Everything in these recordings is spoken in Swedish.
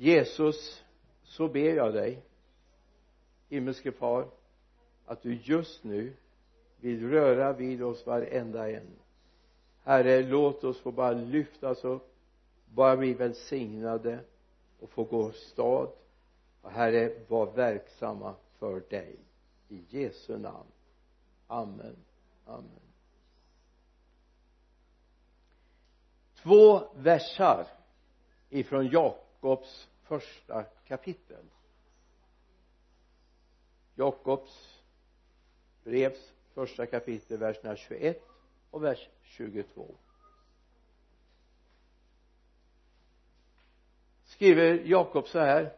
Jesus så ber jag dig himmelske far att du just nu vill röra vid oss varenda en. Herre låt oss få bara lyftas upp bara bli välsignade och få gå stad. Och herre var verksamma för dig. I Jesu namn. Amen. Amen. Två versar ifrån Jakobs första kapitel Jakobs brevs första kapitel verserna 21 och vers 22 skriver Jakob så här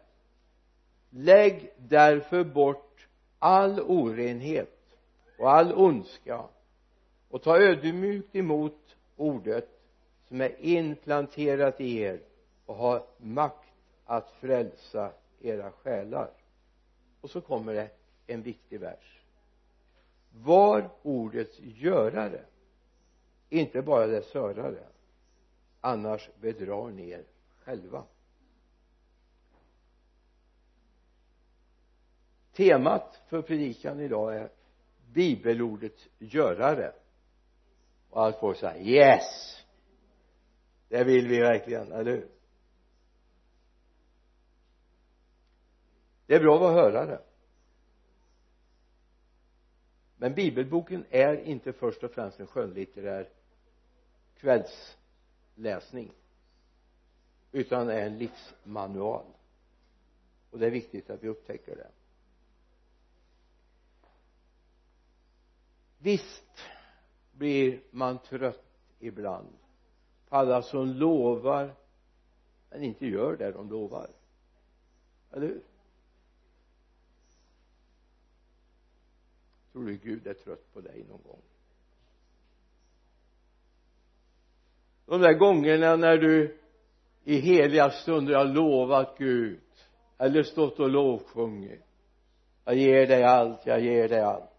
lägg därför bort all orenhet och all ondska och ta ödmjukt emot ordet som är implanterat i er och har makt att frälsa era själar. Och så kommer det en viktig vers. Var ordets görare inte bara dess hörare annars bedrar ni er själva. Temat för predikan idag är bibelordets görare. Och allt folk säger yes! Det vill vi verkligen, eller hur? Det är bra att vara hörare. Men bibelboken är inte först och främst en skönlitterär kvällsläsning utan är en livsmanual. Och det är viktigt att vi upptäcker det. Visst blir man trött ibland. På alla som lovar men inte gör det de lovar. Eller hur? Tror du Gud är trött på dig någon gång? De där gångerna när du i heliga stunder har lovat Gud eller stått och lovsjungit. Jag ger dig allt, jag ger dig allt.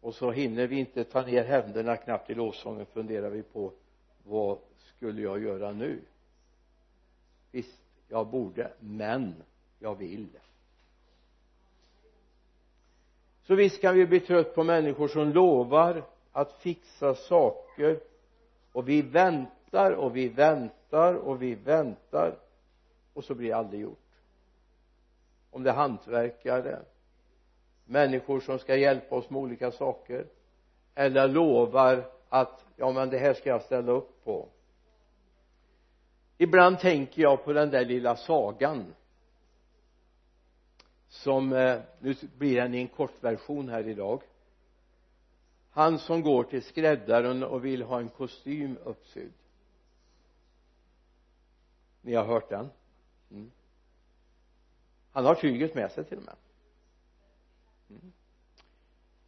Och så hinner vi inte ta ner händerna knappt i lovsången funderar vi på vad skulle jag göra nu? Visst jag borde men jag vill så visst kan vi bli trött på människor som lovar att fixa saker. Och vi väntar och vi väntar och vi väntar. Och så blir det aldrig gjort. Om det är hantverkare människor som ska hjälpa oss med olika saker. Eller lovar att ja men det här ska jag ställa upp på. Ibland tänker jag på den där lilla sagan som eh, nu blir den i en kortversion här idag. Han som går till skräddaren och vill ha en kostym uppsydd. Ni har hört den? Mm. han har tyget med sig till och med. Mm.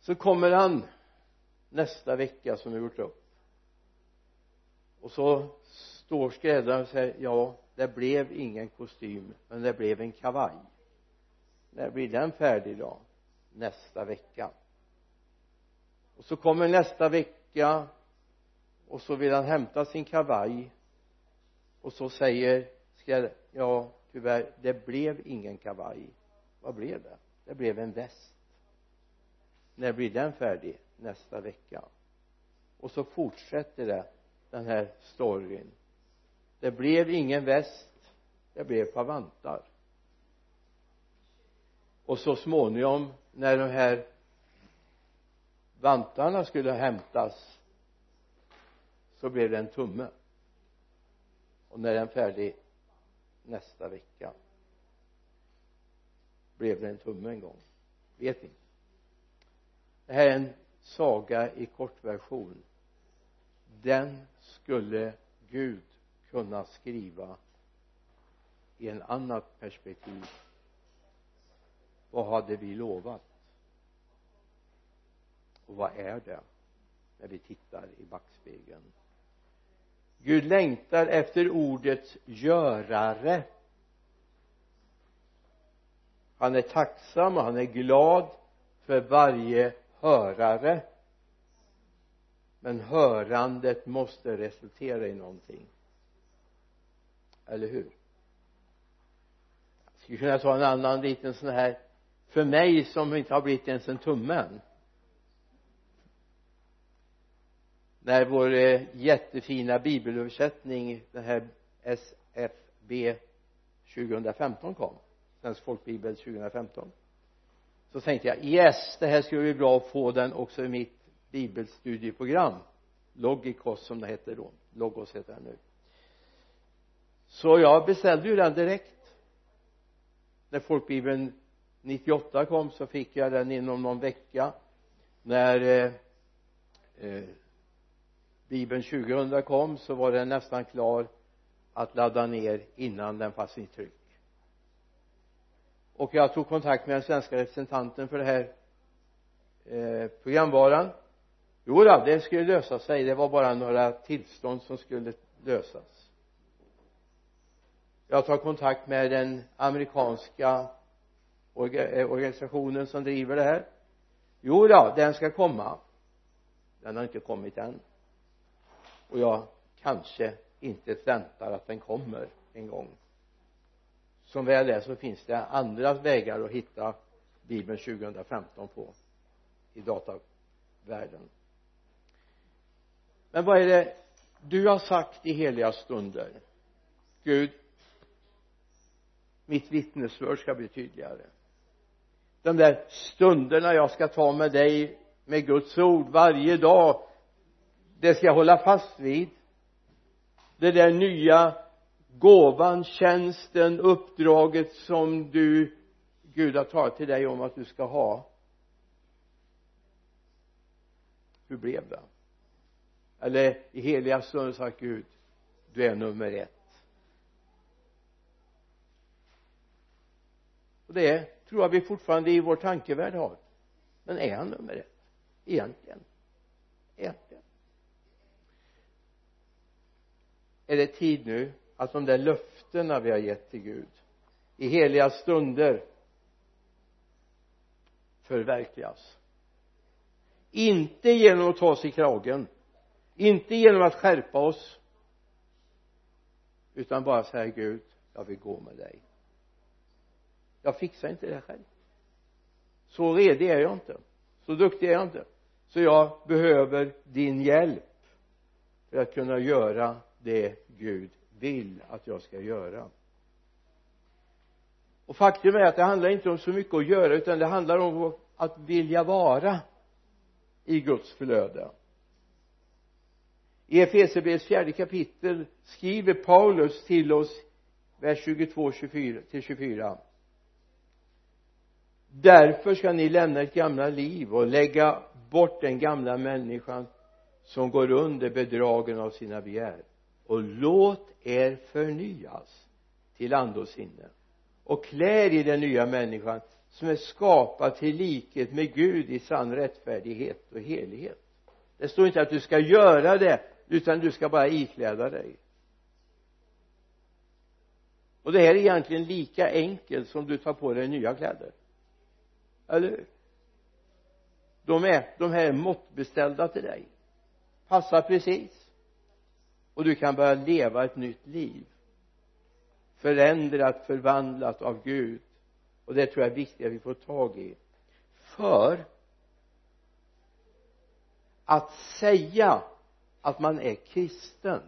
så kommer han nästa vecka som vi gjort upp. Och så står skräddaren och säger ja det blev ingen kostym men det blev en kavaj när blir den färdig då? Nästa vecka. Och så kommer nästa vecka och så vill han hämta sin kavaj. Och så säger skräll ja tyvärr det blev ingen kavaj. Vad blev det? Det blev en väst. När blir den färdig? Nästa vecka. Och så fortsätter det den här storyn. Det blev ingen väst det blev ett par vantar och så småningom när de här vantarna skulle hämtas så blev det en tumme. Och när den färdig nästa vecka blev det en tumme en gång. Vet inte det här är en saga i kortversion den skulle Gud kunna skriva i en annat perspektiv vad hade vi lovat? Och vad är det? När vi tittar i backspegeln. Gud längtar efter ordets görare. Han är tacksam och han är glad för varje hörare. Men hörandet måste resultera i någonting. Eller hur? Jag skulle kunna ta en annan liten sån här för mig som inte har blivit ens en tumme än när vår eh, jättefina bibelöversättning den här SFB 2015 kom svensk folkbibel 2015 så tänkte jag yes det här skulle bli bra att få den också i mitt bibelstudieprogram. Logikos som det heter då. Logos heter den nu. Så jag beställde ju den direkt. När folkbibeln 98 kom så fick jag den inom någon vecka. När eh, eh, bibeln 2000 kom så var den nästan klar att ladda ner innan den fanns i tryck. Och jag tog kontakt med den svenska representanten för det här eh, programvaran. Jo då, det skulle lösa sig. Det var bara några tillstånd som skulle lösas. Jag tar kontakt med den amerikanska Eh, organisationen som driver det här. Jo då, den ska komma. Den har inte kommit än. Och jag kanske inte väntar att den kommer en gång. Som väl är så finns det andra vägar att hitta bibeln 2015 på i datavärlden. Men vad är det du har sagt i heliga stunder? Gud mitt vittnesbörd ska bli tydligare de där stunderna jag ska ta med dig med Guds ord varje dag det ska jag hålla fast vid. Det där nya gåvan, tjänsten, uppdraget som du Gud har talat till dig om att du ska ha. Hur blev det? Eller i heliga stunder sagt Gud du är nummer ett. Och det tror jag vi fortfarande i vår tankevärld har. Men är han nummer ett? Egentligen. Egentligen. Är det tid nu att de där löftena vi har gett till Gud i heliga stunder förverkligas? Inte genom att ta oss i kragen. Inte genom att skärpa oss. Utan bara säga Gud jag vill gå med dig jag fixar inte det själv. Så redig är jag inte. Så duktig är jag inte. Så jag behöver din hjälp för att kunna göra det Gud vill att jag ska göra. Och faktum är att det handlar inte om så mycket att göra utan det handlar om att vilja vara i Guds flöde. I Efesierbrevets fjärde kapitel skriver Paulus till oss vers 22 24, till 24 därför ska ni lämna ert gamla liv och lägga bort den gamla människan som går under bedragen av sina begär. Och låt er förnyas till ande och sinne. Och klä i den nya människan som är skapad till likhet med Gud i sann rättfärdighet och helighet. Det står inte att du ska göra det utan du ska bara ikläda dig. Och det här är egentligen lika enkelt som du tar på dig nya kläder eller hur? De är de här måttbeställda till dig. Passar precis. Och du kan börja leva ett nytt liv. Förändrat, förvandlat av Gud. Och det tror jag är viktigt att vi får tag i. För att säga att man är kristen.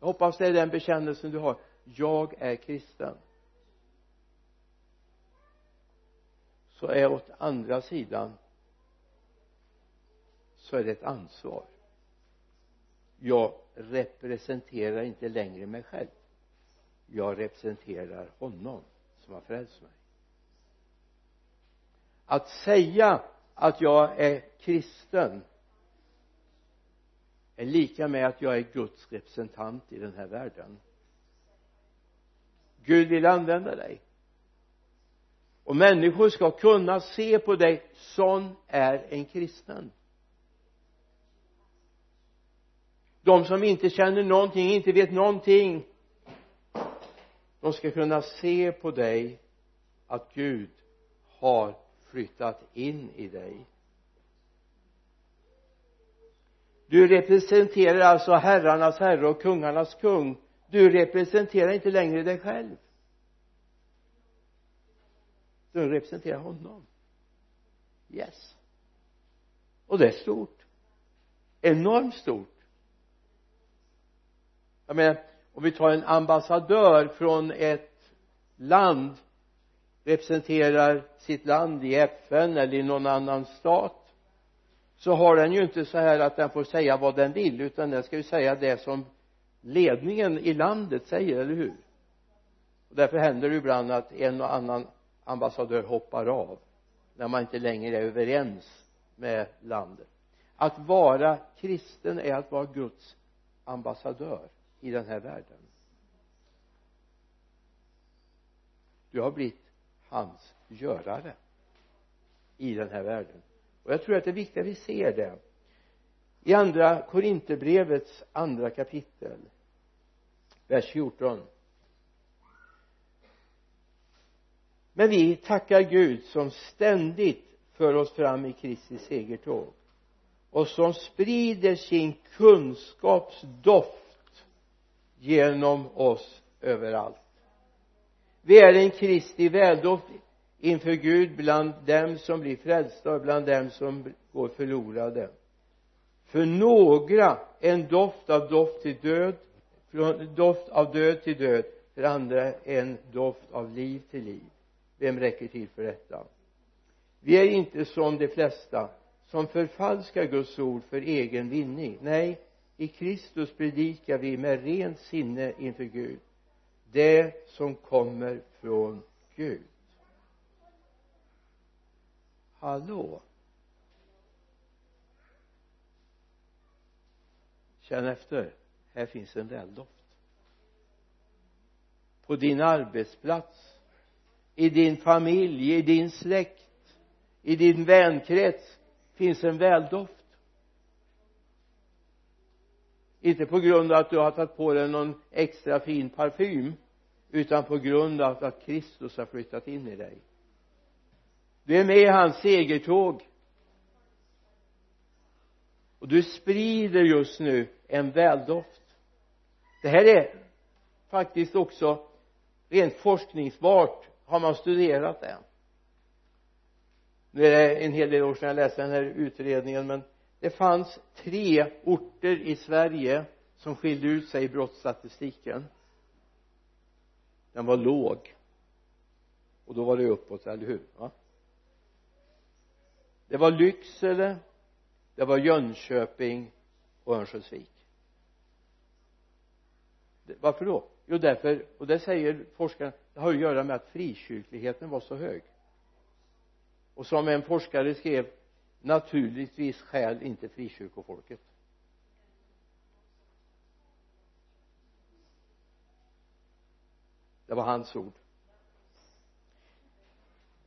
Jag hoppas det är den bekännelsen du har. Jag är kristen. Så är åt andra sidan så är det ett ansvar. Jag representerar inte längre mig själv. Jag representerar honom som har frälst mig. Att säga att jag är kristen är lika med att jag är Guds representant i den här världen. Gud vill använda dig och människor ska kunna se på dig sån är en kristen. De som inte känner någonting, inte vet någonting de ska kunna se på dig att Gud har flyttat in i dig. Du representerar alltså herrarnas herre och kungarnas kung. Du representerar inte längre dig själv du representerar honom. Yes. Och det är stort. Enormt stort. Jag menar om vi tar en ambassadör från ett land representerar sitt land i FN eller i någon annan stat så har den ju inte så här att den får säga vad den vill utan den ska ju säga det som ledningen i landet säger, eller hur? Och därför händer det ibland att en och annan ambassadör hoppar av när man inte längre är överens med landet. Att vara kristen är att vara Guds ambassadör i den här världen. Du har blivit hans görare i den här världen. Och jag tror att det är viktigt att vi ser det i andra korinterbrevets andra kapitel vers 14 men vi tackar Gud som ständigt för oss fram i Kristi segertåg och som sprider sin kunskapsdoft genom oss överallt. Vi är en Kristi väldoft inför Gud bland dem som blir frälsta och bland dem som går förlorade. För några en doft av doft till död från doft av död till död för andra en doft av liv till liv vem räcker till för detta? Vi är inte som de flesta som förfalskar Guds ord för egen vinning. Nej i Kristus predikar vi med rent sinne inför Gud det som kommer från Gud. Hallå? Känn efter. Här finns en väldoft. På din arbetsplats i din familj, i din släkt i din vänkrets finns en väldoft. Inte på grund av att du har tagit på dig någon extra fin parfym utan på grund av att Kristus har flyttat in i dig. Du är med i hans segertåg. Och du sprider just nu en väldoft. Det här är faktiskt också rent forskningsbart har man studerat det? Nu är det en hel del år sedan jag läste den här utredningen men det fanns tre orter i Sverige som skilde ut sig i brottsstatistiken. Den var låg. Och då var det uppåt, eller hur? Va det var Lycksele det var Jönköping och Örnsköldsvik. Varför då? Jo därför och det säger forskarna, det har att göra med att frikyrkligheten var så hög. Och som en forskare skrev naturligtvis skäl inte frikyrkofolket. Det var hans ord.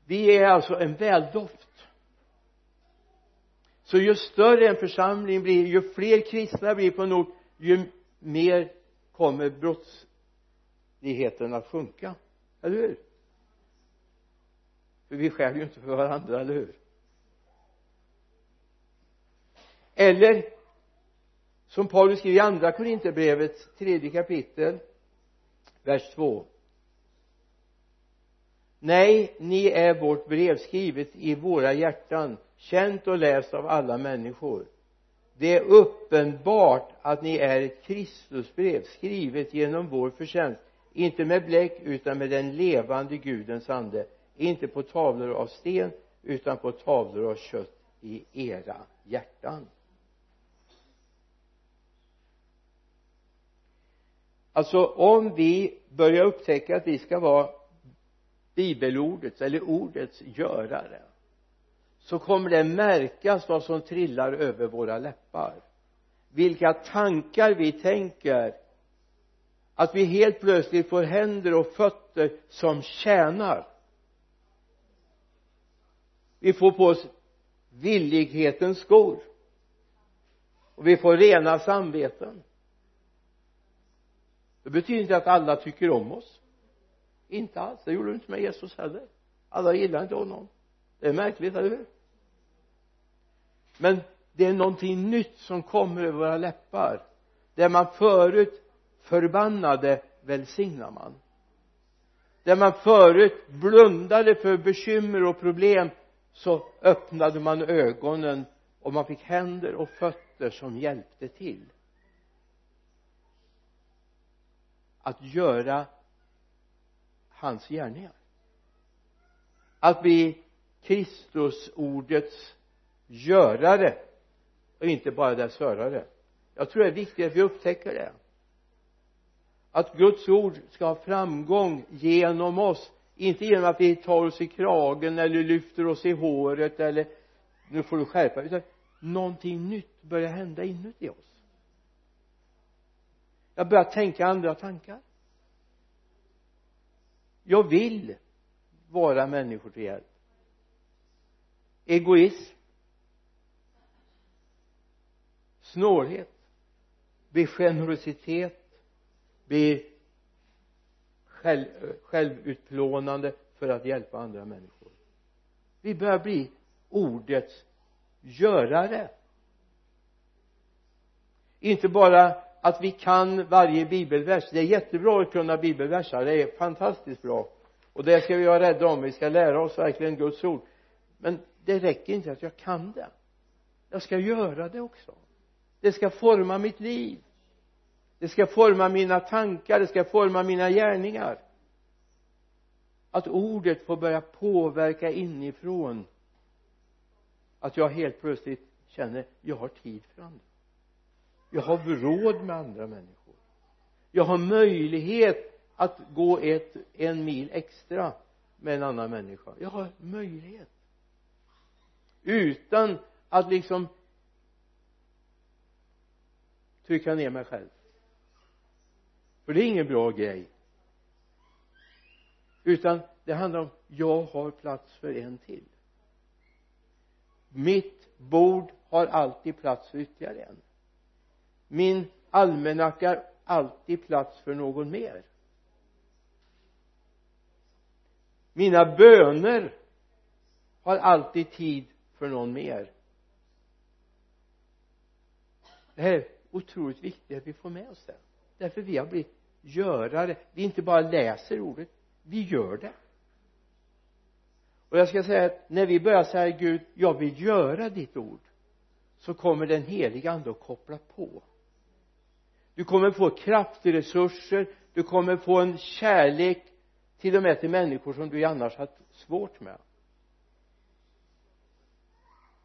Vi är alltså en väldoft. Så ju större en församling blir ju fler kristna blir på en ort ju mer kommer brotts brottsligheten att sjunka eller hur? För vi skär ju inte för varandra, eller hur? Eller som Paulus skriver i andra Korinthierbrevet, tredje kapitel vers 2 nej ni är vårt brev skrivet i våra hjärtan känt och läst av alla människor. Det är uppenbart att ni är ett Kristusbrev skrivet genom vår förtjänst inte med bläck utan med den levande Gudens ande. Inte på tavlor av sten utan på tavlor av kött i era hjärtan. Alltså om vi börjar upptäcka att vi ska vara bibelordets eller ordets görare så kommer det märkas vad som trillar över våra läppar. Vilka tankar vi tänker att vi helt plötsligt får händer och fötter som tjänar. Vi får på oss villighetens skor. Och vi får rena samveten. Det betyder inte att alla tycker om oss. Inte alls. Det gjorde inte med Jesus heller. Alla gillar inte honom. Det är märkligt, eller hur? Men det är någonting nytt som kommer över våra läppar. Där man förut förbannade välsignar man. Där man förut blundade för bekymmer och problem så öppnade man ögonen och man fick händer och fötter som hjälpte till att göra hans gärningar. Att bli Kristusordets görare och inte bara dess hörare jag tror det är viktigt att vi upptäcker det att Guds ord ska ha framgång genom oss. Inte genom att vi tar oss i kragen eller lyfter oss i håret eller nu får du skärpa dig utan någonting nytt börjar hända inuti oss. Jag börjar tänka andra tankar. Jag vill vara människor till hjälp. Egoism. Snålhet. Begenerositet blir själv, självutplånande för att hjälpa andra människor. Vi börjar bli ordets görare. Inte bara att vi kan varje bibelvers. Det är jättebra att kunna bibelversar det är fantastiskt bra. Och det ska vi vara rädda om. Vi ska lära oss verkligen Guds ord. Men det räcker inte att jag kan det. Jag ska göra det också. Det ska forma mitt liv det ska forma mina tankar det ska forma mina gärningar. Att ordet får börja påverka inifrån. Att jag helt plötsligt känner jag har tid för andra. Jag har råd med andra människor. Jag har möjlighet att gå ett, en mil extra med en annan människa. Jag har möjlighet. Utan att liksom trycka ner mig själv för det är ingen bra grej. Utan det handlar om jag har plats för en till. Mitt bord har alltid plats för ytterligare en. Min almanacka har alltid plats för någon mer. Mina böner har alltid tid för någon mer. Det här är otroligt viktigt att vi får med oss det. Därför vi har blivit göra det, vi inte bara läser ordet vi gör det. Och jag ska säga att när vi börjar säga Gud jag vill göra ditt ord så kommer den heliga ande att koppla på. Du kommer få kraftresurser du kommer få en kärlek till och med till människor som du annars haft svårt med.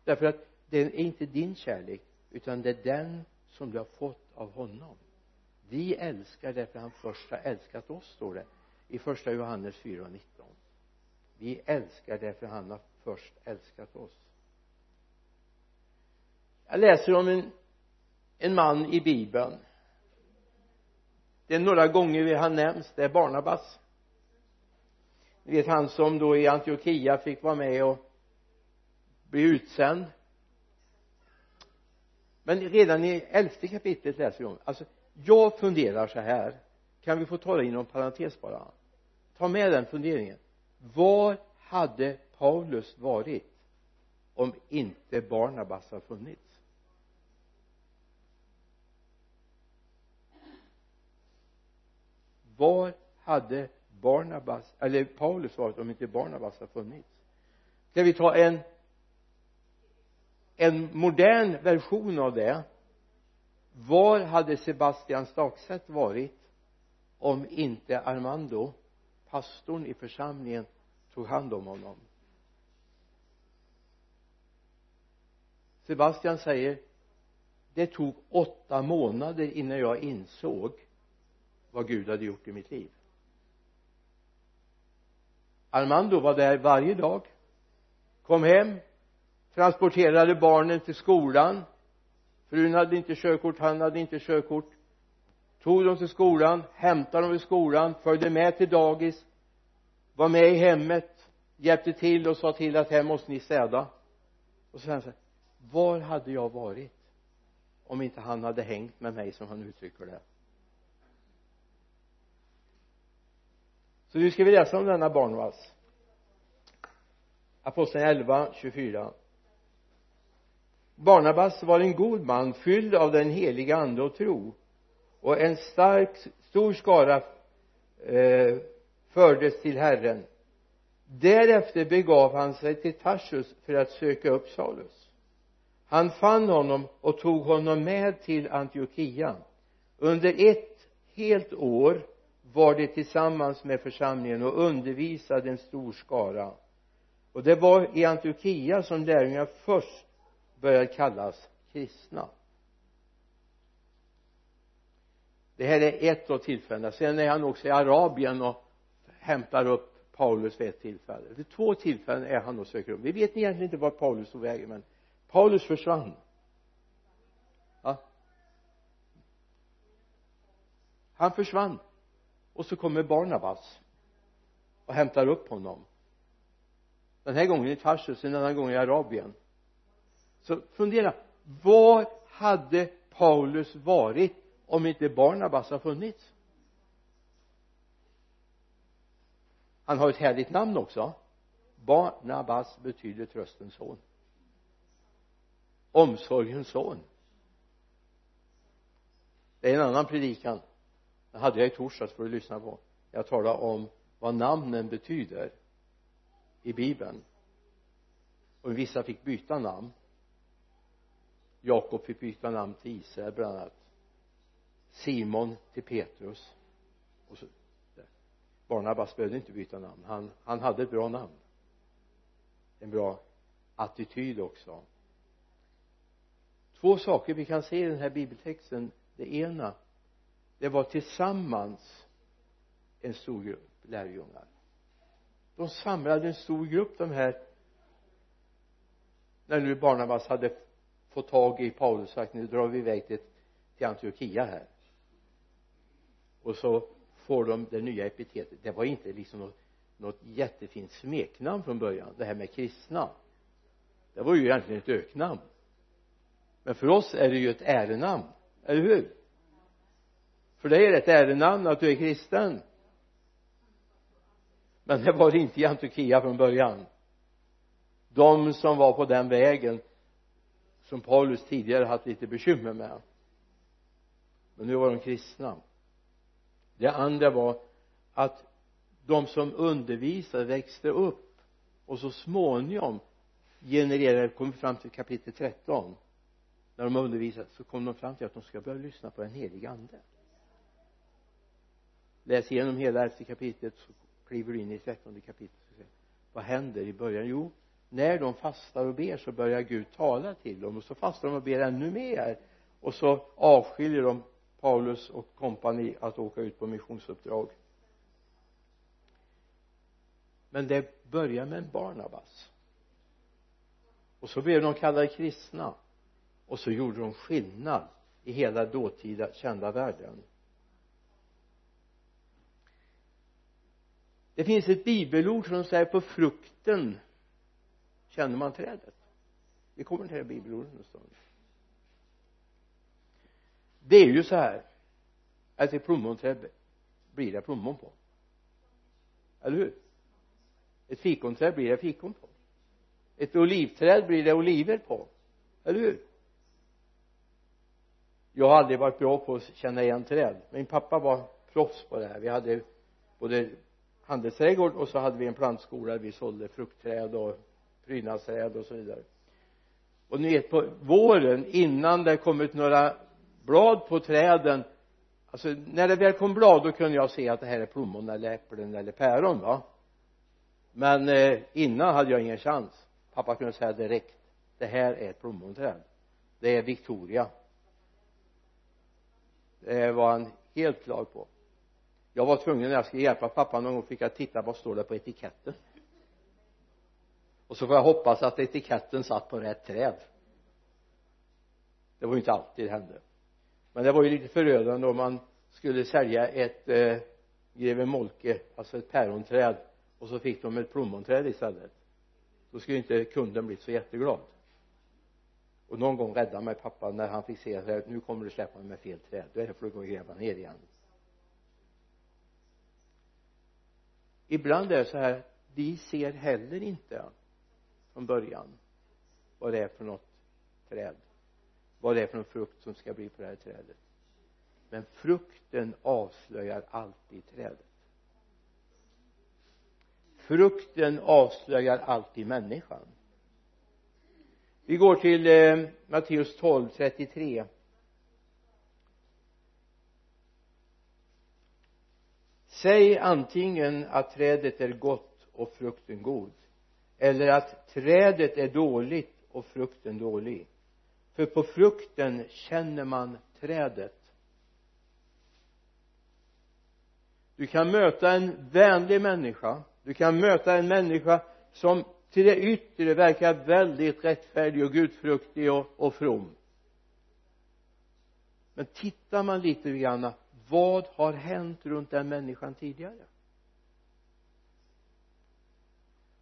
Därför att det är inte din kärlek utan det är den som du har fått av honom vi älskar därför han först har älskat oss står det i första Johannes 419 vi älskar därför han har först älskat oss. Jag läser om en en man i bibeln. Det är några gånger han nämns det är Barnabas. Ni vet han som då i Antiochia fick vara med och bli utsänd. Men redan i elfte kapitlet läser vi om alltså jag funderar så här. Kan vi få ta det inom parentes bara? Ta med den funderingen. Var hade Paulus varit om inte Barnabas har funnits? Var hade Barnabas eller Paulus varit om inte Barnabas har funnits? Ska vi ta en en modern version av det? Var hade Sebastian Stakset varit om inte Armando pastorn i församlingen tog hand om honom? Sebastian säger det tog åtta månader innan jag insåg vad Gud hade gjort i mitt liv. Armando var där varje dag kom hem transporterade barnen till skolan frun hade inte körkort, han hade inte körkort. Tog dem till skolan, hämtade dem vid skolan, följde med till dagis var med i hemmet hjälpte till och sa till att här måste ni städa. Och så säger han så här var hade jag varit om inte han hade hängt med mig som han uttrycker det? Så nu ska vi läsa om denna barnvals aposteln 11, 24 Barnabas var en god man fylld av den heliga ande och tro och en stark stor skara eh, fördes till Herren. Därefter begav han sig till Tarsus för att söka upp Saulus. Han fann honom och tog honom med till Antiochia. Under ett helt år var de tillsammans med församlingen och undervisade en stor skara. Och det var i Antiochia som lärjungarna först började kallas kristna. Det här är ett av tillfällena. Sen är han också i Arabien och hämtar upp Paulus vid ett tillfälle. Vid två tillfällen är han och söker upp. Vi vet egentligen inte var Paulus tog vägen men Paulus försvann. Ja. han försvann. Och så kommer Barnabas och hämtar upp honom. Den här gången i Tarsus en annan gång i Arabien så fundera var hade Paulus varit om inte Barnabas har funnits? Han har ett härligt namn också. Barnabas betyder tröstens son. Omsorgens son. Det är en annan predikan. Den hade jag i torsdags för att lyssna på. Jag talade om vad namnen betyder i bibeln. Och vissa fick byta namn. Jakob fick byta namn till Israel bland annat. Simon till Petrus. Och så Barnabas behövde inte byta namn. Han, han hade ett bra namn. En bra attityd också. Två saker vi kan se i den här bibeltexten. Det ena det var tillsammans en stor grupp lärjungar. De samlade en stor grupp de här när nu Barnabas hade få tag i Paulus och sagt nu drar vi iväg till, till Antiochia här. Och så får de det nya epitetet. Det var inte liksom något, något jättefint smeknamn från början det här med kristna. Det var ju egentligen ett öknamn. Men för oss är det ju ett ärenamn eller hur? För dig är det ett ärenamn att du är kristen. Men det var det inte i Antiochia från början. De som var på den vägen som Paulus tidigare haft lite bekymmer med. Men nu var de kristna. Det andra var att de som undervisade växte upp och så småningom genererade, kom fram till kapitel 13 när de undervisade så kom de fram till att de ska börja lyssna på den helige ande. Läs igenom hela elfte kapitlet så kliver du in i trettonde kapitlet och vad händer i början? Jo när de fastar och ber så börjar Gud tala till dem och så fastar de och ber ännu mer. Och så avskiljer de Paulus och kompani att åka ut på missionsuppdrag. Men det börjar med en Barnabas. Och så blev de kallade kristna. Och så gjorde de skillnad i hela dåtida kända världen. Det finns ett bibelord som säger på frukten känner man trädet vi kommer till det bibelordet en stund. Det är ju så här att ett plommonträd blir det plommon på. Eller hur? Ett fikonträd blir det fikon på. Ett olivträd blir det oliver på. Eller hur? Jag har aldrig varit bra på att känna igen träd. Min pappa var proffs på det här. Vi hade både handelsträdgård och så hade vi en plantskola. Där vi sålde fruktträd och prydnadsträd och så vidare. Och ni vet på våren innan det kommit några blad på träden alltså när det väl kom blad då kunde jag se att det här är plommon eller äpplen eller päron va? Men eh, innan hade jag ingen chans. Pappa kunde säga direkt det här är ett plommonträd det är Victoria. Det var han helt klar på. Jag var tvungen när jag skulle hjälpa pappa någon gång fick jag titta vad står det på etiketten? Och så får jag hoppas att etiketten satt på rätt träd. Det var ju inte alltid det hände. Men det var ju lite förödande om man skulle sälja ett eh, greve Molke alltså ett päronträd och så fick de ett plommonträd istället. Då skulle inte kunden bli så jätteglad. Och någon gång räddade mig pappa när han fick se att nu kommer du släppa mig med fel träd. Då är det för att gå och gräva ner igen. Ibland är det så här vi ser heller inte från början. Vad det är för något träd. Vad det är för en frukt som ska bli på det här trädet. Men frukten avslöjar alltid trädet. Frukten avslöjar alltid människan. Vi går till eh, Matteus 12, 33 säg antingen att trädet är gott och frukten god eller att trädet är dåligt och frukten dålig. För på frukten känner man trädet. Du kan möta en vänlig människa. Du kan möta en människa som till det yttre verkar väldigt rättfärdig och gudfruktig och, och from. Men tittar man lite grann vad har hänt runt den människan tidigare?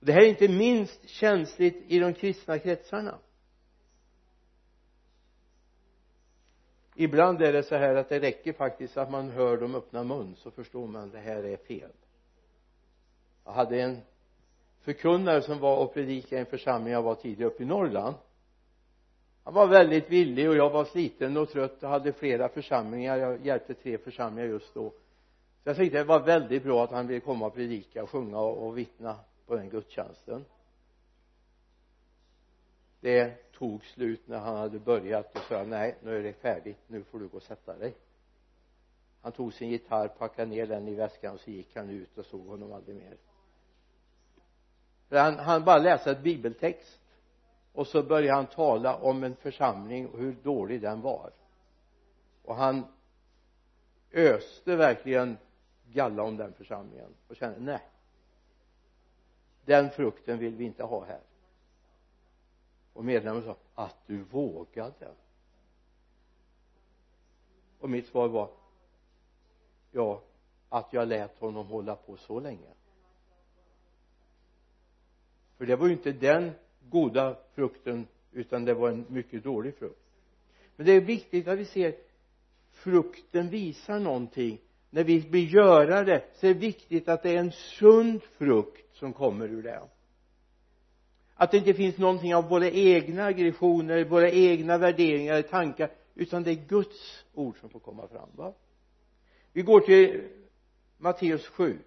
Det här är inte minst känsligt i de kristna kretsarna. Ibland är det så här att det räcker faktiskt att man hör dem öppna mun så förstår man att det här är fel. Jag hade en förkunnare som var och predikade i en församling jag var tidigare uppe i Norrland. Han var väldigt villig och jag var sliten och trött och hade flera församlingar. Jag hjälpte tre församlingar just då. Så jag tyckte det var väldigt bra att han ville komma och predika och sjunga och, och vittna på den gudstjänsten. Det tog slut när han hade börjat och sa nej nu är det färdigt. Nu får du gå och sätta dig. Han tog sin gitarr packade ner den i väskan och så gick han ut och såg honom aldrig mer. För han, han bara läste ett bibeltext och så började han tala om en församling och hur dålig den var. Och han öste verkligen galla om den församlingen och kände nej den frukten vill vi inte ha här. Och medlemmen sa att du vågade. Och mitt svar var ja att jag lät honom hålla på så länge. För det var ju inte den goda frukten utan det var en mycket dålig frukt. Men det är viktigt att vi ser frukten visar någonting när vi blir görare så är det viktigt att det är en sund frukt som kommer ur det. Att det inte finns någonting av våra egna aggressioner, våra egna värderingar, tankar utan det är Guds ord som får komma fram va? Vi går till Matteus 7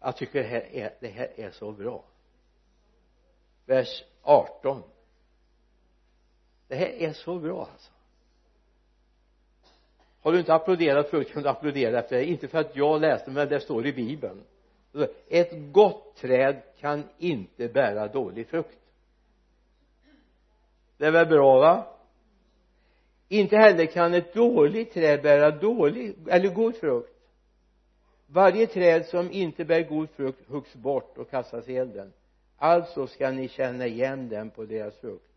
jag tycker det här är, det här är så bra. Vers 18 det här är så bra alltså har du inte applåderat förut kan du applådera efter det. Inte för att jag läste men det står i bibeln. Ett gott träd kan inte bära dålig frukt. Det är väl bra va? Inte heller kan ett dåligt träd bära dålig eller god frukt. Varje träd som inte bär god frukt huggs bort och kastas i elden. Alltså ska ni känna igen dem på deras frukt.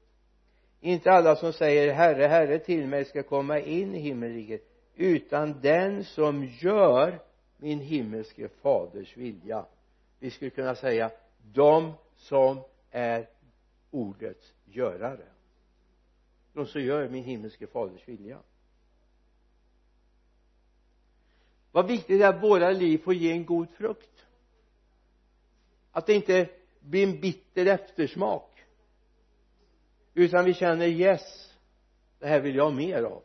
Inte alla som säger herre herre till mig ska komma in i himmelriket utan den som gör min himmelske faders vilja. Vi skulle kunna säga de som är ordets görare. De som gör min himmelske faders vilja. Vad viktigt är att våra liv får ge en god frukt. Att det inte blir en bitter eftersmak. Utan vi känner yes det här vill jag ha mer av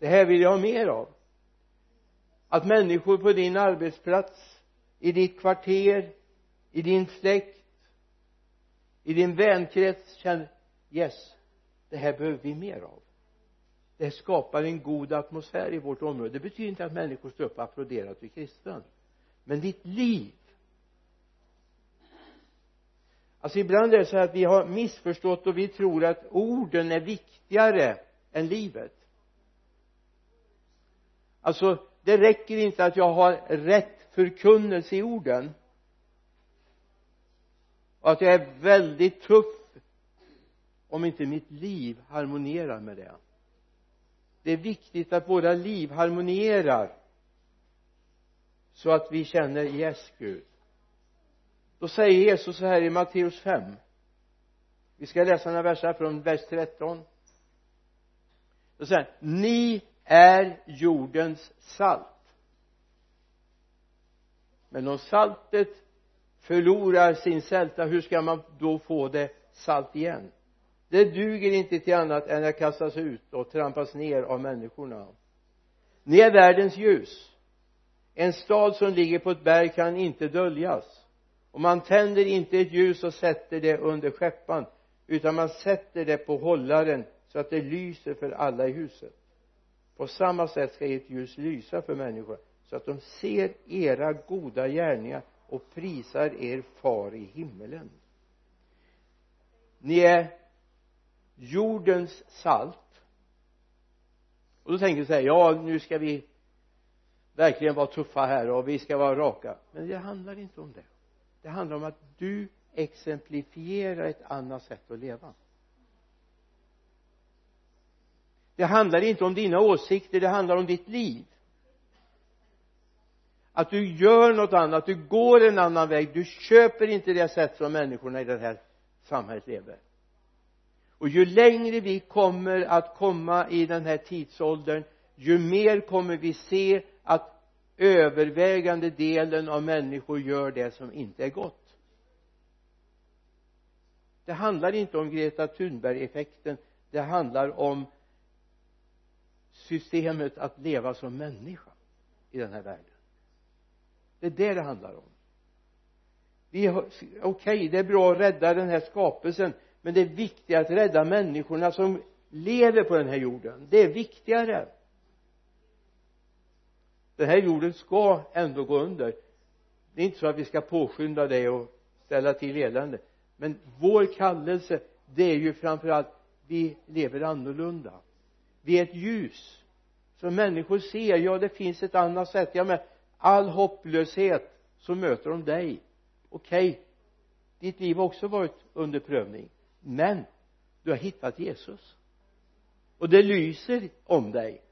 det här vill jag ha mer av. Att människor på din arbetsplats i ditt kvarter i din släkt i din vänkrets känner yes det här behöver vi mer av. Det skapar en god atmosfär i vårt område. Det betyder inte att människor står upp och applåderar att du är kristen men ditt liv. Alltså ibland är det så att vi har missförstått och vi tror att orden är viktigare än livet alltså det räcker inte att jag har rätt förkunnelse i orden. Och att jag är väldigt tuff om inte mitt liv harmonierar med det. Det är viktigt att våra liv harmonierar så att vi känner yes Gud. Då säger Jesus så här i Matteus 5 vi ska läsa några verser från vers 13 då säger han ni är jordens salt. Men om saltet förlorar sin sälta hur ska man då få det salt igen? Det duger inte till annat än att kastas ut och trampas ner av människorna. Ni är världens ljus. En stad som ligger på ett berg kan inte döljas. Och man tänder inte ett ljus och sätter det under skäppan, utan man sätter det på hållaren så att det lyser för alla i huset på samma sätt ska ert ljus lysa för människor så att de ser era goda gärningar och prisar er far i himmelen. Ni är jordens salt. Och då tänker du så här ja nu ska vi verkligen vara tuffa här och vi ska vara raka. Men det handlar inte om det. Det handlar om att du exemplifierar ett annat sätt att leva. Det handlar inte om dina åsikter det handlar om ditt liv. Att du gör något annat, du går en annan väg, du köper inte det sätt som människorna i det här samhället lever. Och ju längre vi kommer att komma i den här tidsåldern ju mer kommer vi se att övervägande delen av människor gör det som inte är gott. Det handlar inte om Greta Thunberg-effekten det handlar om systemet att leva som människa i den här världen. Det är det det handlar om. Vi okej okay, det är bra att rädda den här skapelsen men det är viktigare att rädda människorna som lever på den här jorden. Det är viktigare. Den här jorden ska ändå gå under. Det är inte så att vi ska påskynda det och ställa till elände. Men vår kallelse det är ju framförallt vi lever annorlunda vi är ett ljus. Som människor ser ja det finns ett annat sätt. Ja men all hopplöshet så möter de dig. Okej okay. ditt liv har också varit under prövning. Men du har hittat Jesus. Och det lyser om dig.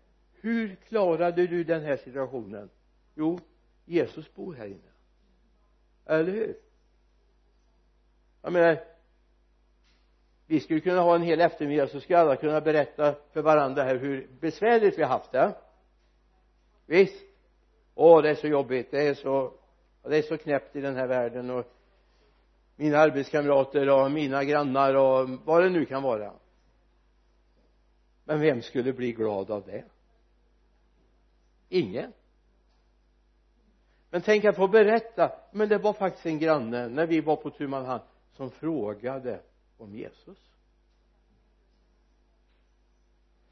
Hur klarade du den här situationen? Jo Jesus bor här inne. Eller hur? Jag menar vi skulle kunna ha en hel eftermiddag så skulle alla kunna berätta för varandra här hur besvärligt vi har haft det. Visst. Åh det är så jobbigt. Det är så det är så knäppt i den här världen och mina arbetskamrater och mina grannar och vad det nu kan vara. Men vem skulle bli glad av det? Ingen. Men tänk att få berätta. Men det var faktiskt en granne när vi var på tu man hand som frågade om Jesus.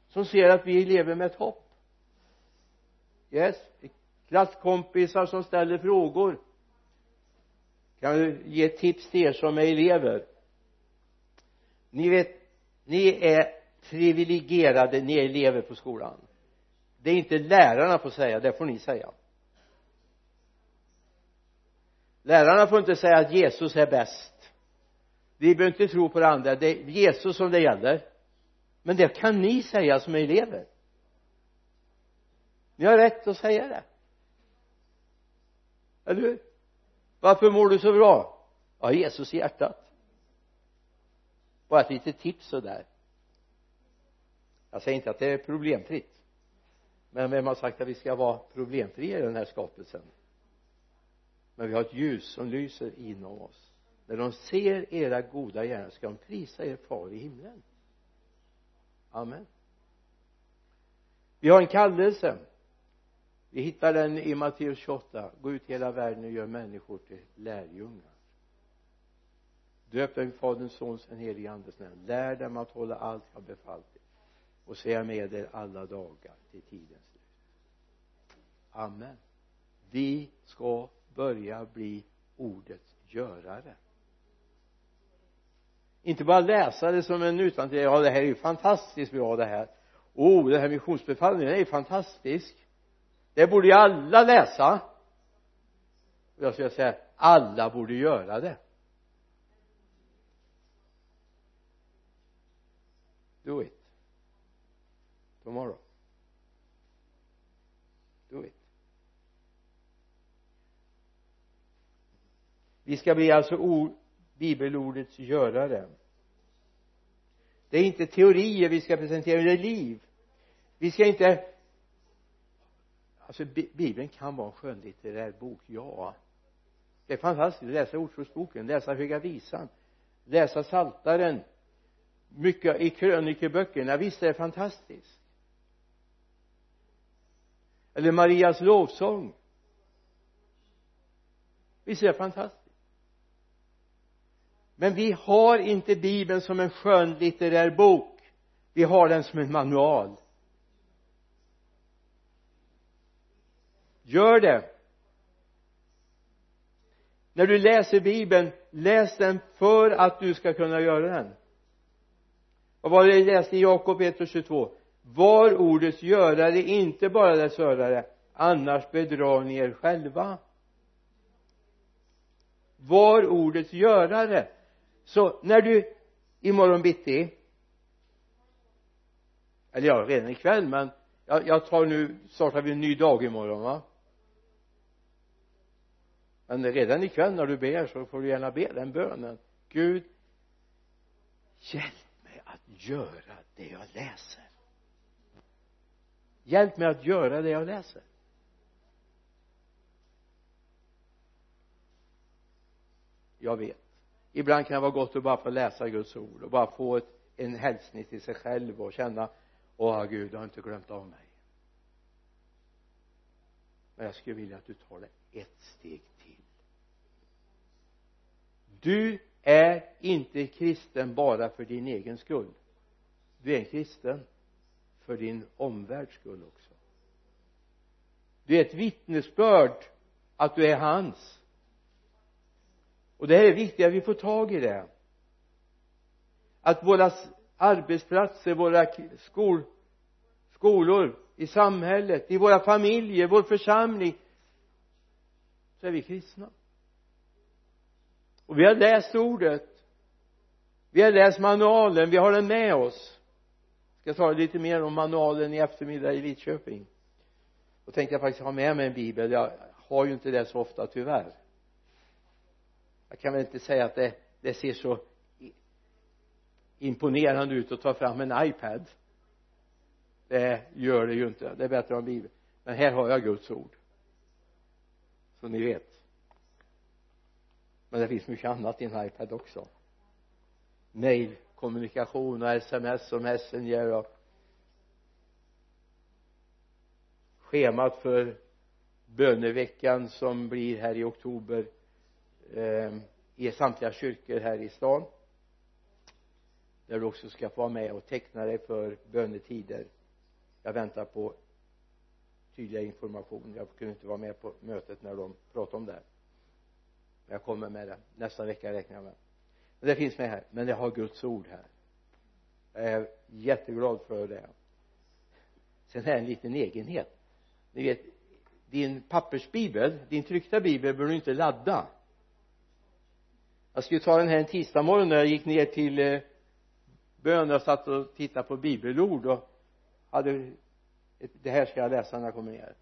Som ser att vi lever med ett hopp. Yes klasskompisar som ställer frågor. Kan jag ge ett tips till er som är elever? Ni vet ni är privilegierade ni är elever på skolan. Det är inte lärarna får säga det får ni säga. Lärarna får inte säga att Jesus är bäst vi behöver inte tro på det andra. Det är Jesus som det gäller. Men det kan ni säga som elever ni har rätt att säga det. Eller hur? Varför mår du så bra? Ja Jesus i hjärtat. Bara ett litet tips sådär jag säger inte att det är problemfritt. Men vem har sagt att vi ska vara problemfria i den här skapelsen? Men vi har ett ljus som lyser inom oss när de ser era goda gärningar ska de prisa er far i himlen. Amen. Vi har en kallelse. Vi hittar den i Matteus 28 gå ut i hela världen och gör människor till lärjungar. Döp dem i faderns sons och helige andes namn. Lär dem att hålla allt jag befallt er och säga med er alla dagar till tidens slut. Amen. Vi ska börja bli ordets görare inte bara läsa det som en utantill ja det här är ju fantastiskt bra det här. Oh det här missionsbefallningen är ju fantastisk. Det borde ju alla läsa. Jag skulle säga alla borde göra det. Do it. Tomorrow. Do it. Vi ska bli alltså ord, bibelordets görare. Det är inte teorier vi ska presentera det är liv. Vi ska inte alltså bibeln kan vara en skönlitterär bok, ja. Det är fantastiskt att läsa ordspråksboken, läsa höga visan läsa saltaren mycket i krönikeböckerna. Visst är det fantastiskt. Eller Marias lovsång. Visst är det fantastiskt men vi har inte bibeln som en skön litterär bok. Vi har den som en manual. Gör det. När du läser bibeln läs den för att du ska kunna göra den. Vad var det jag läste i Jakob 1 och 22 var ordets görare inte bara dess hörare annars bedrar ni er själva. Var ordets görare så när du imorgon bitti eller ja redan ikväll men jag, jag tar nu startar vi en ny dag imorgon va? Men redan ikväll när du ber så får du gärna be den bönen. Gud hjälp mig att göra det jag läser. Hjälp mig att göra det jag läser. Jag vet ibland kan det vara gott att bara få läsa Guds ord och bara få ett, en hälsning till sig själv och känna åh Gud du har inte glömt av mig. Men jag skulle vilja att du tar det ett steg till. Du är inte kristen bara för din egen skull. Du är en kristen för din omvärlds skull också. Du är ett vittnesbörd att du är hans och det här är viktigt att vi får tag i det. Att våra arbetsplatser, våra skol, skolor i samhället, i våra familjer, vår församling så är vi kristna. Och vi har läst ordet. Vi har läst manualen, vi har den med oss. Jag ska tala lite mer om manualen i eftermiddag i Lidköping. Då tänkte jag faktiskt ha med mig en bibel. Jag har ju inte det så ofta tyvärr jag kan väl inte säga att det, det ser så imponerande ut att ta fram en iPad. Det gör det ju inte. Det är bättre att ha en bibel men här har jag Guds ord. Så ni vet. Men det finns mycket annat i en iPad också. Mail kommunikation och sms och messenger och schemat för böneveckan som blir här i oktober eh, i samtliga kyrkor här i stan där du också ska få vara med och teckna dig för bönetider. Jag väntar på tydligare information. Jag kunde inte vara med på mötet när de pratade om det här. Men jag kommer med det. Nästa vecka räknar jag med. Men det finns med här. Men jag har Guds ord här. Jag är jätteglad för det. Sen är det en liten egenhet. Ni vet din pappersbibel din tryckta bibel behöver du inte ladda jag skulle ta den här en tisdag morgon när jag gick ner till eh, bön. Jag satt och tittade på bibelord och hade det här ska jag läsa när jag kommer ner.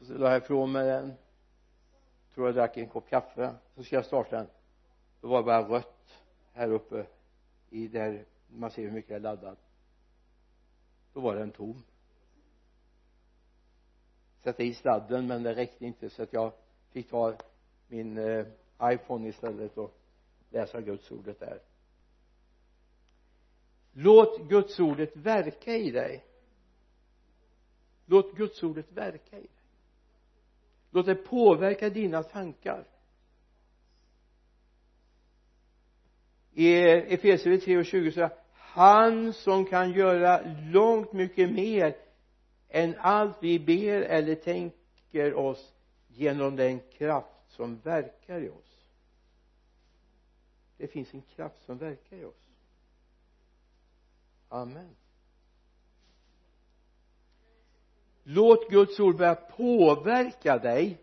Så la jag ifrån mig den. Tror jag drack en kopp kaffe. Så ska jag starta den. Då var det bara rött här uppe i där man ser hur mycket det är laddat då var den tom. Sätta i sladden men det räckte inte så att jag fick ta min eh, iPhone istället och läsa Guds ordet där. Låt Guds ordet verka i dig. Låt Guds ordet verka i dig. Låt det påverka dina tankar. I Efesierbrevet 3 och 20 så han som kan göra långt mycket mer än allt vi ber eller tänker oss genom den kraft som verkar i oss. Det finns en kraft som verkar i oss. Amen. Låt Guds ord börja påverka dig.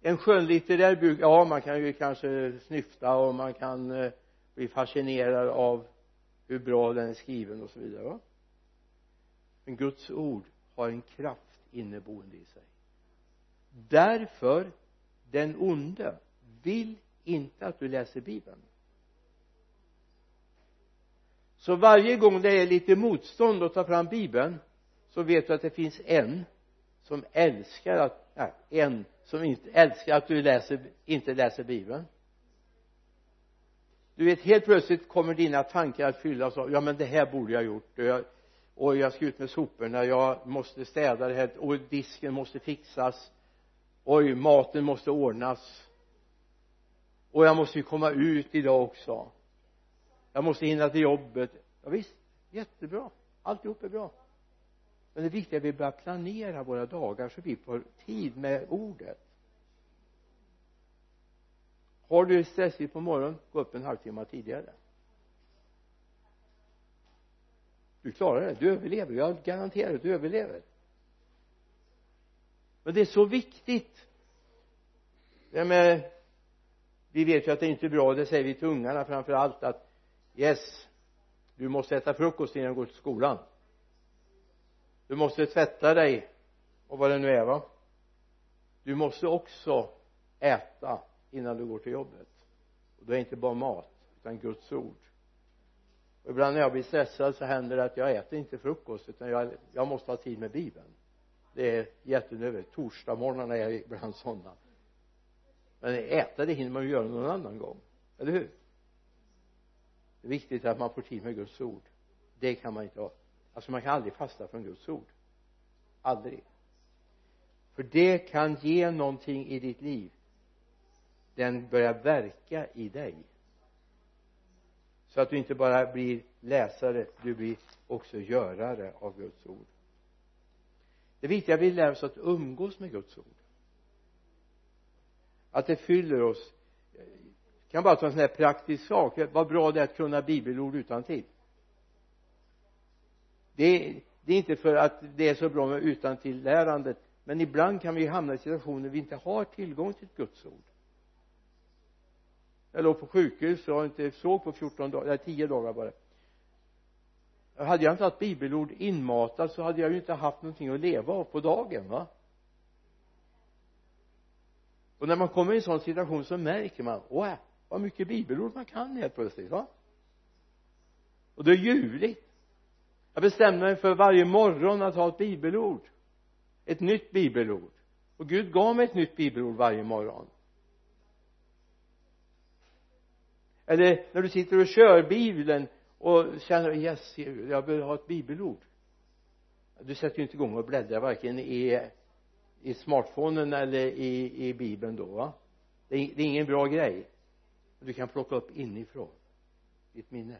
En skönlitterär bok ja man kan ju kanske snyfta och man kan eh, bli fascinerad av hur bra den är skriven och så vidare va? Men Guds ord har en kraft inneboende i sig. Därför den onde vill inte att du läser bibeln. Så varje gång det är lite motstånd att ta fram bibeln så vet du att det finns en som älskar att, nej, en som inte älskar att du läser, inte läser bibeln. Du vet helt plötsligt kommer dina tankar att fyllas av ja men det här borde jag gjort. Och jag, och jag ska ut med soporna jag måste städa det här och disken måste fixas oj maten måste ordnas. Och jag måste ju komma ut idag också. Jag måste hinna till jobbet. Ja, visst jättebra. Alltihop är bra. Men det viktiga är att vi börjar planera våra dagar så vi får tid med ordet. Har du stressigt på morgonen? Gå upp en halvtimme tidigare. Du klarar det, du överlever, jag garanterar att du överlever men det är så viktigt. Det med vi vet ju att det inte är bra det säger vi till ungarna framför allt att yes du måste äta frukost innan du går till skolan. Du måste tvätta dig och vad det nu är va. Du måste också äta innan du går till jobbet. Och då är det inte bara mat utan Guds ord. Och ibland när jag blir stressad så händer det att jag äter inte frukost utan jag, jag måste ha tid med bibeln det är jättenödigt, torsdagsmorgnarna är ibland sådana men äta det hinner man ju göra någon annan gång. Eller hur? Det är viktigt att man får tid med Guds ord. Det kan man inte ha. Alltså man kan aldrig fasta från Guds ord. Aldrig. För det kan ge någonting i ditt liv. Den börjar verka i dig. Så att du inte bara blir läsare du blir också görare av Guds ord det viktiga är att vi lär oss att umgås med Guds ord. Att det fyller oss. Jag kan bara ta en sån här praktisk sak. Vad bra det är att kunna bibelord utan tid. Det är, det är inte för att det är så bra med utan till lärandet men ibland kan vi hamna i situationer där vi inte har tillgång till ett Guds ord. Jag låg på sjukhus och inte såg på 14 dagar, nej, 10 dagar bara hade jag inte haft bibelord inmatat så hade jag ju inte haft någonting att leva av på dagen va? Och när man kommer i en sån situation så märker man åh vad mycket bibelord man kan helt plötsligt va? Och det är ljuvligt. Jag bestämde mig för varje morgon att ha ett bibelord. Ett nytt bibelord. Och Gud gav mig ett nytt bibelord varje morgon. Eller när du sitter och kör bilen och känner yes jag behöver ha ett bibelord. Du sätter ju inte igång och bläddrar varken i i smartphonen eller i, i bibeln då va? Det är, det är ingen bra grej du kan plocka upp inifrån ditt minne.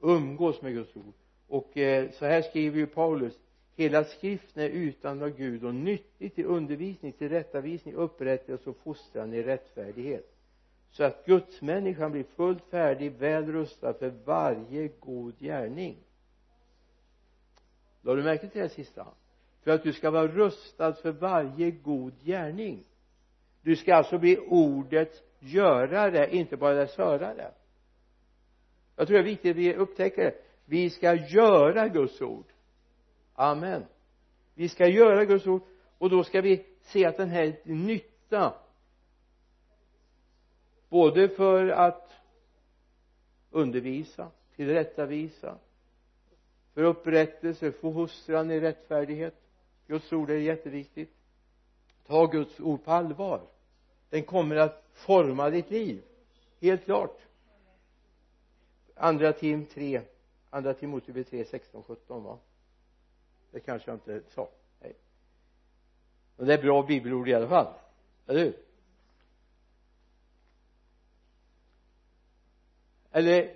Umgås med Guds ord. Och eh, så här skriver ju Paulus hela skriften är utan av Gud och nyttig till undervisning, till rättavisning, upprättelse och fostran i rättfärdighet så att gudsmänniskan blir fullt färdig, väl rustad för varje god gärning. Lade du märke till det sista? För att du ska vara rustad för varje god gärning. Du ska alltså bli ordets görare inte bara dess hörare. Jag tror det är viktigt att vi upptäcker det. Vi ska göra Guds ord. Amen. Vi ska göra Guds ord och då ska vi se att den här nytta både för att undervisa tillrättavisa för upprättelse, för fostran i rättfärdighet. Guds ord är jätteviktigt. Ta Guds ord på allvar. Den kommer att forma ditt liv. Helt klart. Andra tim 3 andra Timoteus 3 16 17 va? Det kanske jag inte sa. Nej. Men det är bra bibelord i alla fall. Eller hur? Eller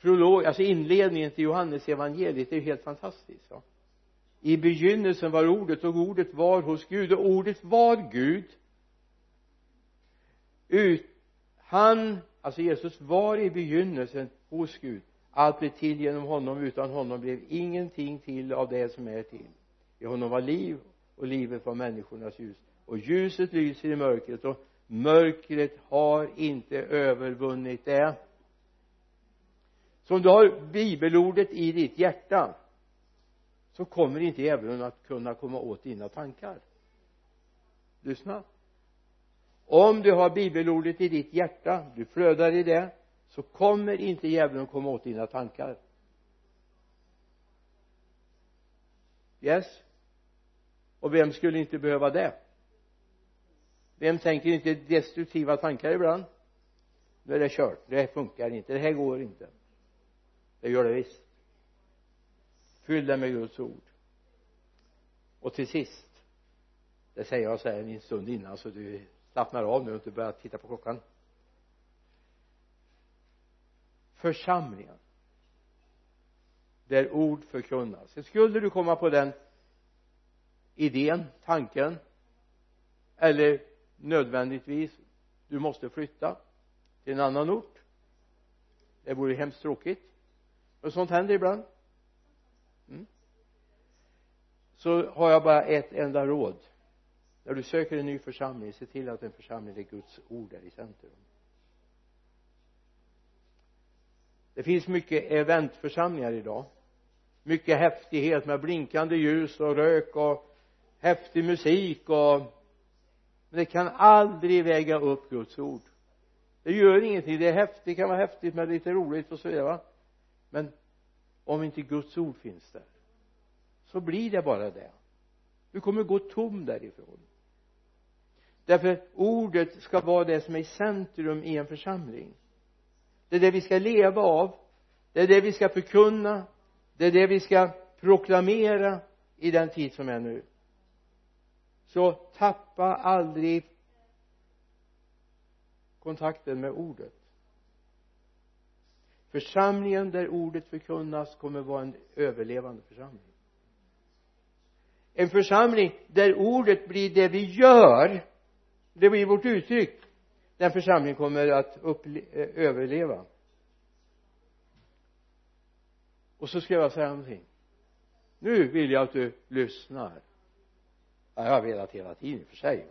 prolog, alltså inledningen till Johannes evangeliet är ju helt fantastiskt ja. i begynnelsen var ordet och ordet var hos Gud och ordet var Gud. Ut han alltså Jesus var i begynnelsen hos Gud. Allt blev till genom honom utan honom blev ingenting till av det som är till. I honom var liv och livet var människornas ljus. Och ljuset lyser i mörkret och mörkret har inte övervunnit det. Så om du har bibelordet i ditt hjärta så kommer inte djävulen att kunna komma åt dina tankar. Lyssna. Om du har bibelordet i ditt hjärta du flödar i det så kommer inte djävulen komma åt dina tankar. Yes? Och vem skulle inte behöva det? Vem tänker inte destruktiva tankar ibland? Nu är det kört. Det här funkar inte. Det här går inte. Det gör det visst. Fyll det med Guds ord. Och till sist det säger jag så här en stund innan så du slappnar av nu och inte börjar titta på klockan. Församlingen där ord förkunnas. Skulle du komma på den idén, tanken eller nödvändigtvis du måste flytta till en annan ort. Det vore hemskt tråkigt. Och sånt händer ibland. Mm. så har jag bara ett enda råd. När du söker en ny församling se till att en församling där Guds ord är i centrum. Det finns mycket eventförsamlingar idag. Mycket häftighet med blinkande ljus och rök och häftig musik och men det kan aldrig väga upp Guds ord. Det gör ingenting. Det är häftigt det kan vara häftigt men lite roligt och så vidare va? Men om inte Guds ord finns där så blir det bara det. Du kommer gå tom därifrån. Därför ordet ska vara det som är i centrum i en församling. Det är det vi ska leva av. Det är det vi ska förkunna. Det är det vi ska proklamera i den tid som är nu så tappa aldrig kontakten med ordet. Församlingen där ordet förkunnas kommer vara en överlevande församling. En församling där ordet blir det vi gör det blir vårt uttryck den församlingen kommer att eh, överleva. Och så ska jag säga någonting. Nu vill jag att du lyssnar ja, jag har velat hela tiden i för sig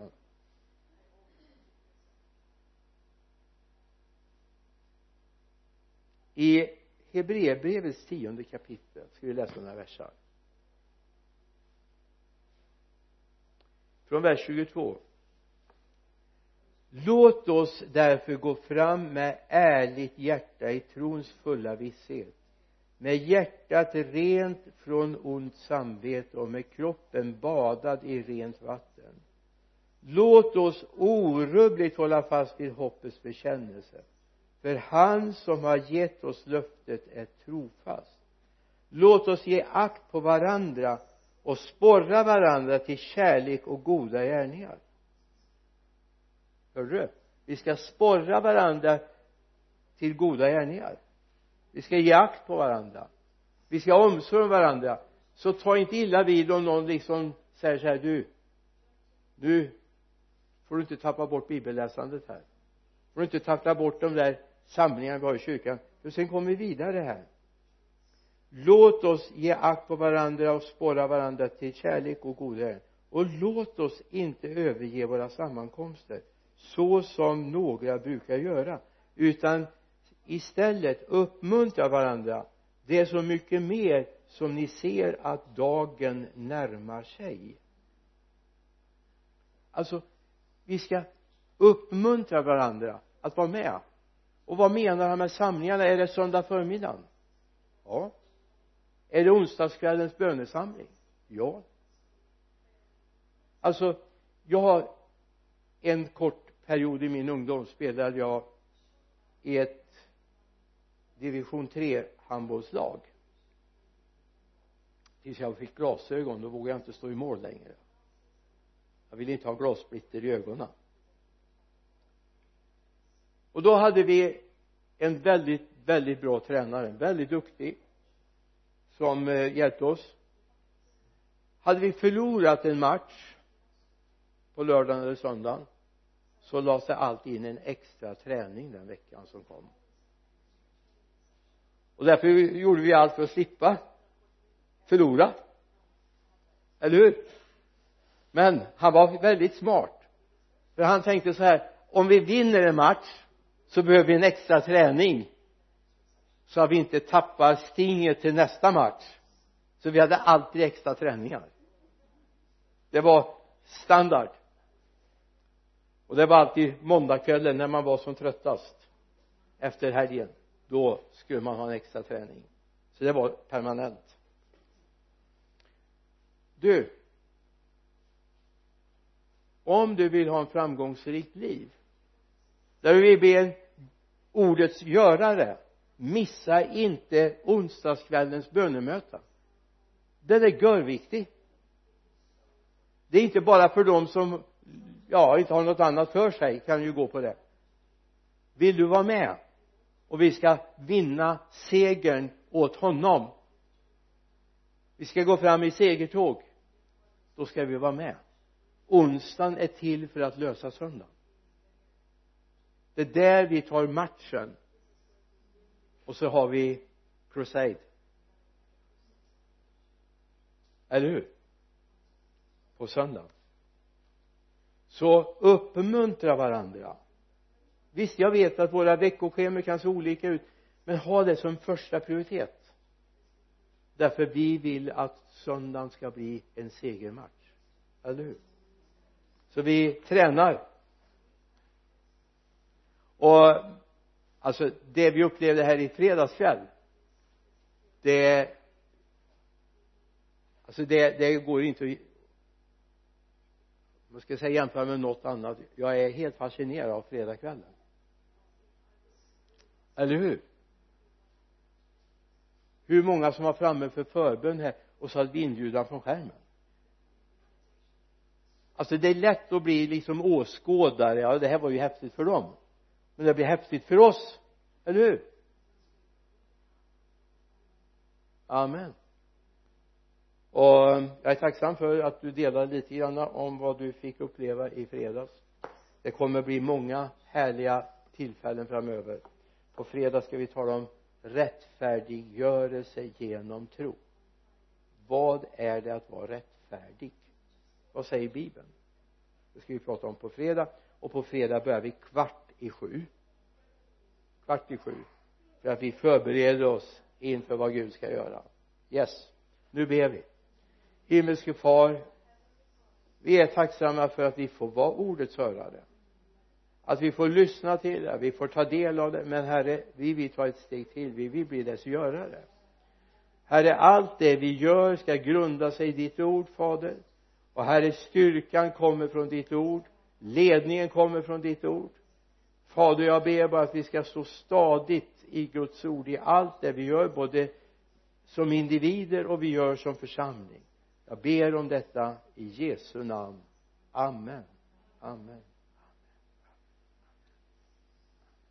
i Hebreerbrevets tionde kapitel ska vi läsa några versar från vers 22 låt oss därför gå fram med ärligt hjärta i trons fulla visshet med hjärtat rent från ont samvete och med kroppen badad i rent vatten. Låt oss orubbligt hålla fast vid hoppets bekännelse för han som har gett oss löftet är trofast. Låt oss ge akt på varandra och sporra varandra till kärlek och goda gärningar. Hörru vi ska sporra varandra till goda gärningar vi ska ge akt på varandra. Vi ska ha omsorg om varandra. Så ta inte illa vid om någon liksom säger så här du nu får du inte tappa bort bibelläsandet här? Får du inte tappa bort de där samlingarna vi har i kyrkan? För sen kommer vi vidare här. Låt oss ge akt på varandra och spåra varandra till kärlek och goda och låt oss inte överge våra sammankomster så som några brukar göra utan istället uppmuntra varandra. Det är så mycket mer som ni ser att dagen närmar sig. Alltså vi ska uppmuntra varandra att vara med. Och vad menar han med samlingarna? Är det söndag förmiddagen? Ja. Är det onsdagskvällens bönesamling? Ja. Alltså jag har en kort period i min ungdom spelade jag i ett division 3 handbollslag. Tills jag fick glasögon då vågade jag inte stå i mål längre. Jag ville inte ha glassplitter i ögonen. Och då hade vi en väldigt väldigt bra tränare väldigt duktig som eh, hjälpte oss. Hade vi förlorat en match på lördagen eller söndagen så lades det alltid in en extra träning den veckan som kom och därför gjorde vi allt för att slippa förlora. Eller hur? Men han var väldigt smart. För han tänkte så här om vi vinner en match så behöver vi en extra träning så att vi inte tappar stinget till nästa match. Så vi hade alltid extra träningar. Det var standard. Och det var alltid måndagskvällen när man var som tröttast efter helgen då skulle man ha en extra träning. Så det var permanent. Du om du vill ha en framgångsrikt liv där vi ber ordets görare missa inte onsdagskvällens bönemöte. Den är görviktig. Det är inte bara för dem som ja inte har något annat för sig kan ju gå på det. Vill du vara med? Och vi ska vinna segern åt honom. Vi ska gå fram i segertåg. Då ska vi vara med. Onsdagen är till för att lösa söndagen. Det är där vi tar matchen. Och så har vi crusade. Eller hur? På söndagen. Så uppmuntra varandra visst jag vet att våra veckoscheman kan se olika ut men ha det som första prioritet. Därför vi vill att söndagen ska bli en segermatch. Eller hur? Så vi tränar. Och alltså det vi upplevde här i fredags kväll det alltså det, det går inte att man ska säga jämföra med något annat. Jag är helt fascinerad av fredagskvällen eller hur? Hur många som var framme för förbön här och så hade vi inbjudan från skärmen? Alltså det är lätt att bli liksom åskådare. Ja det här var ju häftigt för dem. Men det blir häftigt för oss. Eller hur? Amen. Och jag är tacksam för att du delade lite grann om vad du fick uppleva i fredags. Det kommer bli många härliga tillfällen framöver på fredag ska vi tala om rättfärdiggörelse genom tro. Vad är det att vara rättfärdig? Vad säger bibeln? Det ska vi prata om på fredag. Och på fredag börjar vi kvart i sju. Kvart i sju. För att vi förbereder oss inför vad Gud ska göra. Yes. Nu ber vi. Himmelske far vi är tacksamma för att vi får vara ordets hörare att vi får lyssna till det vi får ta del av det. Men herre vi vill ta ett steg till. Vi vill bli dess görare. Herre allt det vi gör ska grunda sig i ditt ord fader. Och herre styrkan kommer från ditt ord. Ledningen kommer från ditt ord. Fader jag ber bara att vi ska stå stadigt i Guds ord i allt det vi gör både som individer och vi gör som församling. Jag ber om detta i Jesu namn. Amen. Amen.